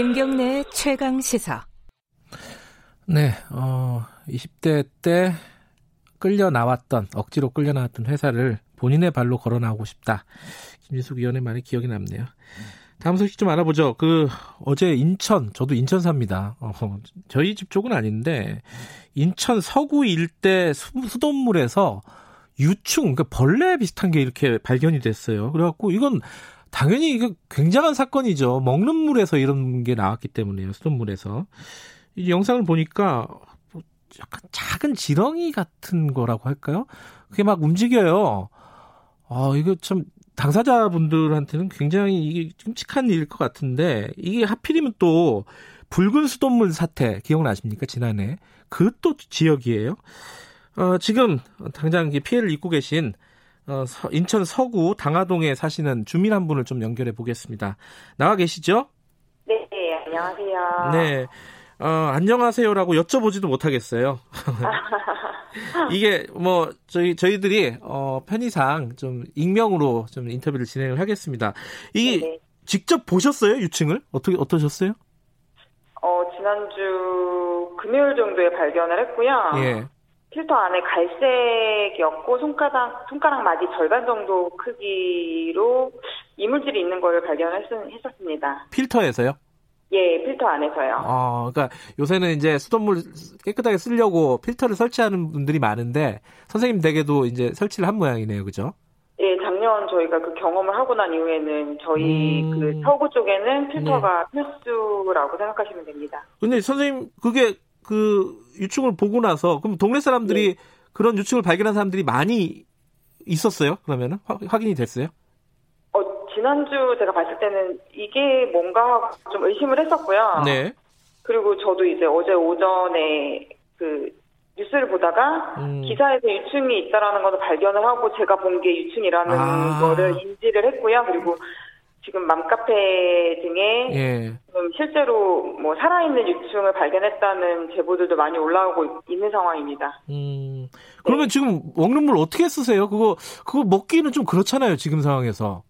김경래 최강 시사. 네, 어, 20대 때 끌려 나왔던 억지로 끌려 나왔던 회사를 본인의 발로 걸어 나오고 싶다. 김진숙 위원의 말이 기억이 남네요. 다음 소식 좀 알아보죠. 그 어제 인천, 저도 인천 삽니다. 어, 저희 집 쪽은 아닌데 인천 서구 일대 수돗물에서 유충, 그러니까 벌레 비슷한 게 이렇게 발견이 됐어요. 그래갖고 이건 당연히 이거 굉장한 사건이죠. 먹는 물에서 이런 게 나왔기 때문에요. 수돗물에서. 이 영상을 보니까 뭐 약간 작은 지렁이 같은 거라고 할까요? 그게 막 움직여요. 아, 이거 참 당사자분들한테는 굉장히 이게 끔찍한 일일 것 같은데 이게 하필이면 또 붉은 수돗물 사태 기억나십니까? 지난해. 그 또 지역이에요. 어, 지금 당장 피해를 입고 계신 어, 인천 서구 당하동에 사시는 주민 한 분을 좀 연결해 보겠습니다. 나와 계시죠? 네, 안녕하세요. 네. 어, 안녕하세요라고 여쭤보지도 못하겠어요. 이게 뭐 저희 저희들이 어, 편의상 좀 익명으로 좀 인터뷰를 진행을 하겠습니다. 이 네네. 직접 보셨어요 유층을 어떻게 어떠셨어요? 어 지난주 금요일 정도에 발견을 했고요. 예. 필터 안에 갈색이었고 손가락 손가락 마디 절반 정도 크기로 이물질이 있는 걸 발견했었습니다. 필터에서요? 예, 필터 안에서요. 어, 그러니까 요새는 이제 수돗물 깨끗하게 쓰려고 필터를 설치하는 분들이 많은데 선생님 댁에도 이제 설치를 한 모양이네요, 그죠? 예, 작년 저희가 그 경험을 하고 난 이후에는 저희 음... 그 서구 쪽에는 필터가 네. 필수라고 생각하시면 됩니다. 근데 선생님 그게 그 유충을 보고 나서 그럼 동네 사람들이 네. 그런 유충을 발견한 사람들이 많이 있었어요? 그러면은 확인이 됐어요? 지난주 제가 봤을 때는 이게 뭔가 좀 의심을 했었고요. 네. 그리고 저도 이제 어제 오전에 그 뉴스를 보다가 음. 기사에서 유충이 있다라는 것을 발견을 하고 제가 본 게 유충이라는 아. 거를 인지를 했고요. 그리고 지금 맘카페 등에 예. 실제로 뭐 살아있는 유충을 발견했다는 제보들도 많이 올라오고 있는 상황입니다. 음. 그러면 네. 지금 먹는 물 어떻게 쓰세요? 그거 그거 먹기는 좀 그렇잖아요. 지금 상황에서.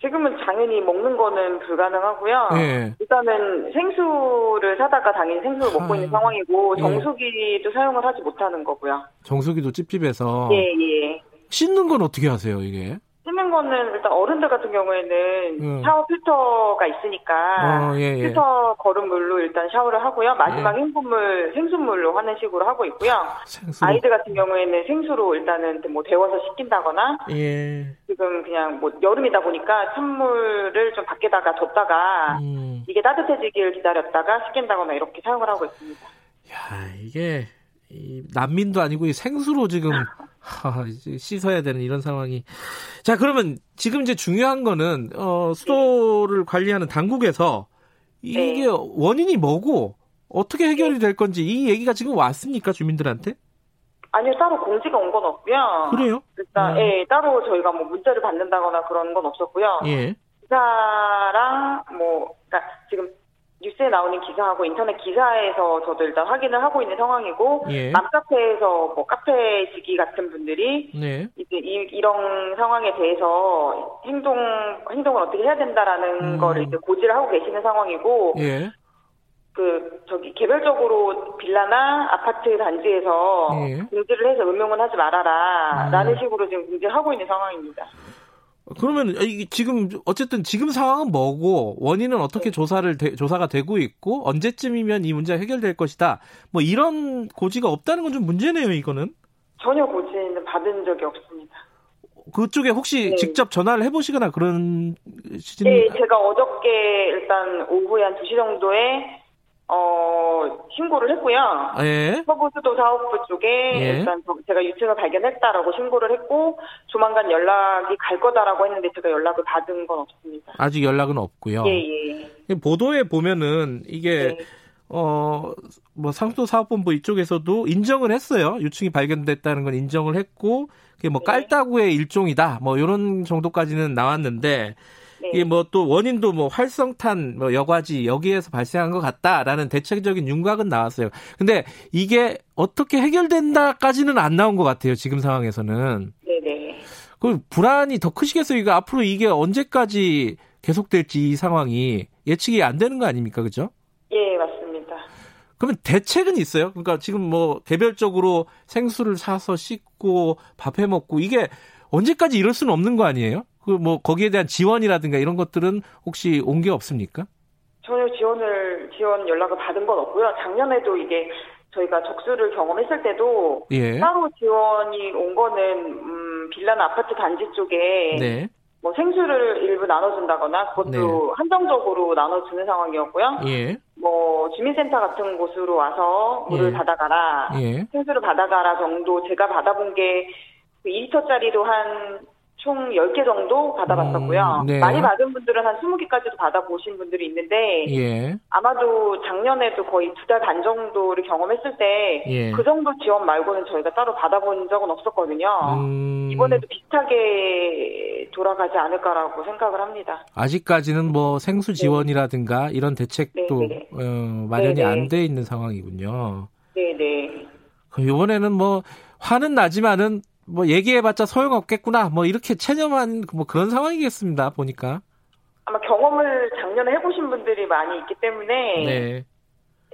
지금은 당연히 먹는 거는 불가능하고요. 예. 일단은 생수를 사다가 당연히 생수를 먹고 아, 있는 상황이고 예. 정수기도 사용을 하지 못하는 거고요. 정수기도 찝찝해서. 예, 예. 씻는 건 어떻게 하세요, 이게? 쓰는 거는 일단 어른들 같은 경우에는 음. 샤워 필터가 있으니까 어, 예, 예. 필터 거름물로 일단 샤워를 하고요. 마지막 예. 행분물 생수물로 하는 식으로 하고 있고요. 생수로. 아이들 같은 경우에는 생수로 일단은 뭐 데워서 식힌다거나 예. 지금 그냥 뭐 여름이다 보니까 찬물을 좀 밖에다가 뒀다가 음. 이게 따뜻해지길 기다렸다가 식힌다거나 이렇게 사용을 하고 있습니다. 야 이게 이 난민도 아니고 생수로 지금 하, 씻어야 되는 이런 상황이. 자, 그러면 지금 이제 중요한 거는, 어, 수도를 관리하는 당국에서 이게 네. 원인이 뭐고 어떻게 해결이 될 건지 이 얘기가 지금 왔습니까, 주민들한테? 아니요, 따로 공지가 온 건 없고요. 그래요? 일단, 음. 예, 따로 저희가 뭐 문자를 받는다거나 그런 건 없었고요. 예. 기사랑 뭐, 그러니까 지금 뉴스에 나오는 기사하고 인터넷 기사에서 저도 일단 확인을 하고 있는 상황이고 예. 맘카페에서 뭐 카페 지기 같은 분들이 네. 이제 이, 이런 상황에 대해서 행동 행동을 어떻게 해야 된다라는 음. 거를 이제 고지를 하고 계시는 상황이고 예. 그 저기 개별적으로 빌라나 아파트 단지에서 예. 공지를 해서 음용은 하지 말아라라는 음. 식으로 지금 공지를 하고 있는 상황입니다. 그러면 이게 지금 어쨌든 지금 상황은 뭐고 원인은 어떻게 네. 조사를 되, 조사가 되고 있고 언제쯤이면 이 문제가 해결될 것이다. 뭐 이런 고지가 없다는 건 좀 문제네요, 이거는. 전혀 고지는 받은 적이 없습니다. 그쪽에 혹시 네. 직접 전화를 해보시거나 그런 시즌? 네, 제가 어저께 일단 오후에 한 2시 정도에 어, 신고를 했고요. 예. 서부수도 사업부 쪽에 예. 일단 제가 유증을 발견했다라고 신고를 했고 조만간 연락이 갈 거다라고 했는데 제가 연락을 받은 건 없습니다. 아직 연락은 없고요. 예, 예. 보도에 보면은 이게 네. 어, 뭐 상도 사업본부 이쪽에서도 인정을 했어요. 유충이 발견됐다는 건 인정을 했고 그게 뭐 네. 깔따구의 일종이다. 뭐 이런 정도까지는 나왔는데 네. 이게 뭐 또 원인도 뭐 활성탄, 뭐 여과지 여기에서 발생한 것 같다라는 대체적인 윤곽은 나왔어요. 근데 이게 어떻게 해결된다까지는 안 나온 것 같아요. 지금 상황에서는. 네네. 그 불안이 더 크시겠어요. 이거 앞으로 이게 언제까지 계속될지 이 상황이 예측이 안 되는 거 아닙니까? 그죠? 예, 맞습니다. 그러면 대책은 있어요? 그러니까 지금 뭐 개별적으로 생수를 사서 씻고 밥해 먹고 이게 언제까지 이럴 수는 없는 거 아니에요? 그 뭐 거기에 대한 지원이라든가 이런 것들은 혹시 온 게 없습니까? 전혀 지원을 지원 연락을 받은 건 없고요. 작년에도 이게 저희가 적수를 경험했을 때도 예. 따로 지원이 온 거는 음, 빌라나 아파트 단지 쪽에 네. 뭐 생수를 일부 나눠준다거나 그것도 네. 한정적으로 나눠주는 상황이었고요. 예. 뭐 주민센터 같은 곳으로 와서 물을 예. 받아가라, 예. 생수를 받아가라 정도 제가 받아본 게 2리터짜리도 그한 총 10개 정도 받아봤었고요. 음, 네. 많이 받은 분들은 한 20개까지도 받아보신 분들이 있는데 예. 아마도 작년에도 거의 두 달 반 정도를 경험했을 때그 예. 그 정도 지원 말고는 저희가 따로 받아본 적은 없었거든요. 음... 이번에도 비슷하게 돌아가지 않을까라고 생각을 합니다. 아직까지는 뭐 생수 네. 지원이라든가 네. 이런 대책도 네, 네. 어, 마련이 안 돼 있는 상황이군요. 네네. 이번에는 뭐 화는 나지만은 뭐 얘기해봤자 소용없겠구나. 뭐 이렇게 체념한 뭐 그런 상황이겠습니다. 보니까. 아마 경험을 작년에 해보신 분들이 많이 있기 때문에 네.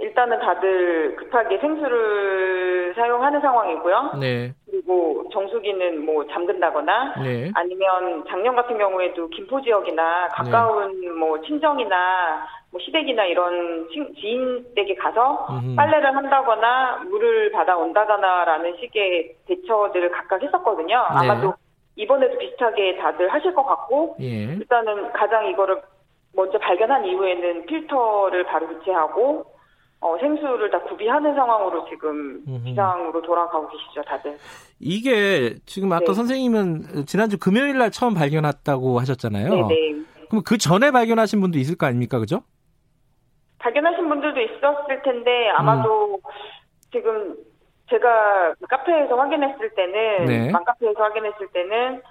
일단은 다들 급하게 생수를 사용하는 상황이고요. 네. 그리고 정수기는 뭐 잠근다거나 네. 아니면 작년 같은 경우에도 김포 지역이나 가까운 네. 뭐 친정이나 뭐 시댁이나 이런 지인 댁에 가서 음흠. 빨래를 한다거나 물을 받아 온다거나라는 식의 대처들을 각각 했었거든요. 네. 아마도 이번에도 비슷하게 다들 하실 것 같고 예. 일단은 가장 이거를 먼저 발견한 이후에는 필터를 바로 교체하고 어, 생수를 다 구비하는 상황으로 지금. 비상으로 돌아가고 계시죠, 다들. 이게 지금 아까 네. 선생님은 지난주 금요일 날 처음 발견했다고 하셨잖아요. 네, 네. 그럼 그 전에 발견하신 분도 있을 거 아닙니까, 그죠? 발견하신 분들도 있었을 텐데 아마도 음. 지금 제가 카페에서 확인했을 때는 네. 맘카페에서 확인했을 때는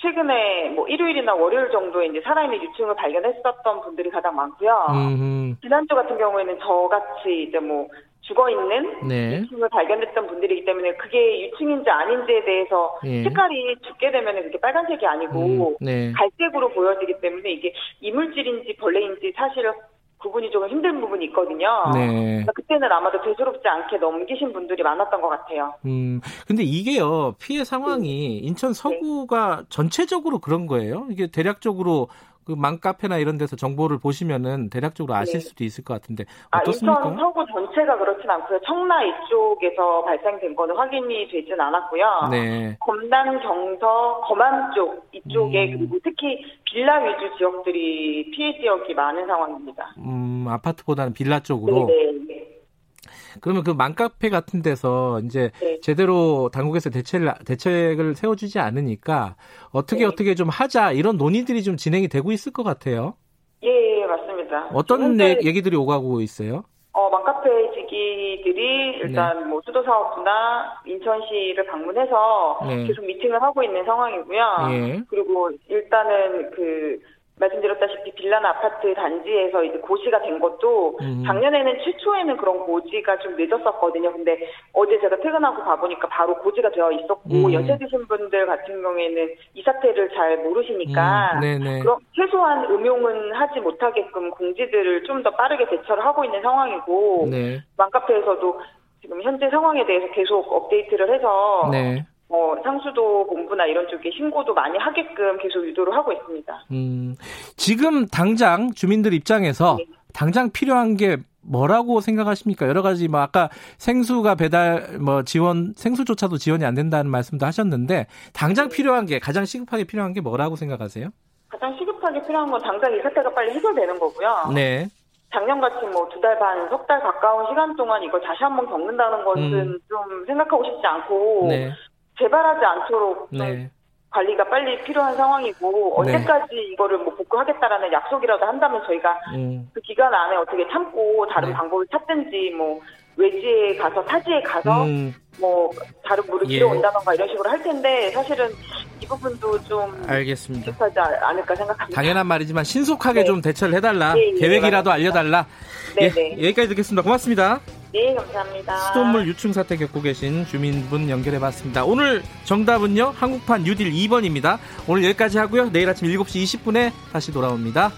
최근에 뭐 일요일이나 월요일 정도에 이제 살아있는 유충을 발견했었던 분들이 가장 많고요. 음흠. 지난주 같은 경우에는 저같이 이제 뭐 죽어 있는 네. 유충을 발견했던 분들이기 때문에 그게 유충인지 아닌지에 대해서 예. 색깔이 죽게 되면 그게 빨간색이 아니고 음, 네. 갈색으로 보여지기 때문에 이게 이물질인지 벌레인지 사실 구분이 조금 힘든 부분이 있거든요. 네. 그때는 아마도 대수롭지 않게 넘기신 분들이 많았던 것 같아요. 음, 근데 이게요, 피해 상황이 네. 인천 서구가 네. 전체적으로 그런 거예요? 이게 대략적으로 그 맘카페나 이런 데서 정보를 보시면은 대략적으로 아실 네. 수도 있을 것 같은데 어떻습니까? 아, 인천 서구 전체가 그렇진 않고요. 청라 이쪽에서 발생된 거는 확인이 되진 않았고요. 네. 검단, 경서, 검안 쪽 이쪽에 음. 그리고 특히 빌라 위주 지역들이 피해 지역이 많은 상황입니다. 음, 아파트보다는 빌라 쪽으로. 네. 네. 그러면 그 맘카페 같은 데서 이제 네. 제대로 당국에서 대책을, 대책을 세워주지 않으니까 어떻게 네. 어떻게 좀 하자 이런 논의들이 좀 진행이 되고 있을 것 같아요. 예, 예 맞습니다. 어떤 현재, 얘기들이 오가고 있어요? 어, 맘카페 지기들이 일단 네. 뭐 수도 사업부나 인천시를 방문해서 네. 계속 미팅을 하고 있는 상황이고요. 예. 그리고 일단은 그 말씀드렸다시피 빌라나 아파트 단지에서 이제 고시가 된 것도 음. 작년에는 최초에는 그런 고지가 좀 늦었었거든요. 근데 어제 제가 퇴근하고 가보니까 바로 고지가 되어 있었고 음. 연세 드신 분들 같은 경우에는 이 사태를 잘 모르시니까 음. 그럼 최소한 음용은 하지 못하게끔 공지들을 좀 더 빠르게 대처를 하고 있는 상황이고 네. 맘카페에서도 지금 현재 상황에 대해서 계속 업데이트를 해서 네. 뭐 상수도 본부나 이런 쪽에 신고도 많이 하게끔 계속 유도를 하고 있습니다. 음, 지금 당장 주민들 입장에서 네. 당장 필요한 게 뭐라고 생각하십니까? 여러 가지 뭐 아까 생수가 배달 뭐 지원 생수조차도 지원이 안 된다는 말씀도 하셨는데 당장 네. 필요한 게 가장 시급하게 필요한 게 뭐라고 생각하세요? 가장 시급하게 필요한 건 당장 이 사태가 빨리 해결되는 거고요. 네. 작년같이 뭐 두 달 반, 석 달 가까운 시간 동안 이걸 다시 한번 겪는다는 것은 음. 좀 생각하고 싶지 않고 네. 재발하지 않도록 네. 관리가 빨리 필요한 상황이고 네. 언제까지 이거를 뭐 복구하겠다라는 약속이라도 한다면 저희가 음. 그 기간 안에 어떻게 참고 다른 네. 방법을 찾든지 뭐 외지에 가서 타지에 가서 음. 뭐 다른 물을 예. 들어온다던가 이런 식으로 할 텐데 사실은 이 부분도 좀 알겠습니다. 하지 않을까 생각합니다. 당연한 말이지만 신속하게 네. 좀 대처를 해달라. 네, 계획이라도 알려달라. 네, 예, 네. 여기까지 듣겠습니다. 고맙습니다. 네, 감사합니다. 수돗물 유충 사태 겪고 계신 주민분 연결해봤습니다. 오늘 정답은요, 한국판 뉴딜 2번입니다. 오늘 여기까지 하고요. 내일 아침 7시 20분에 다시 돌아옵니다.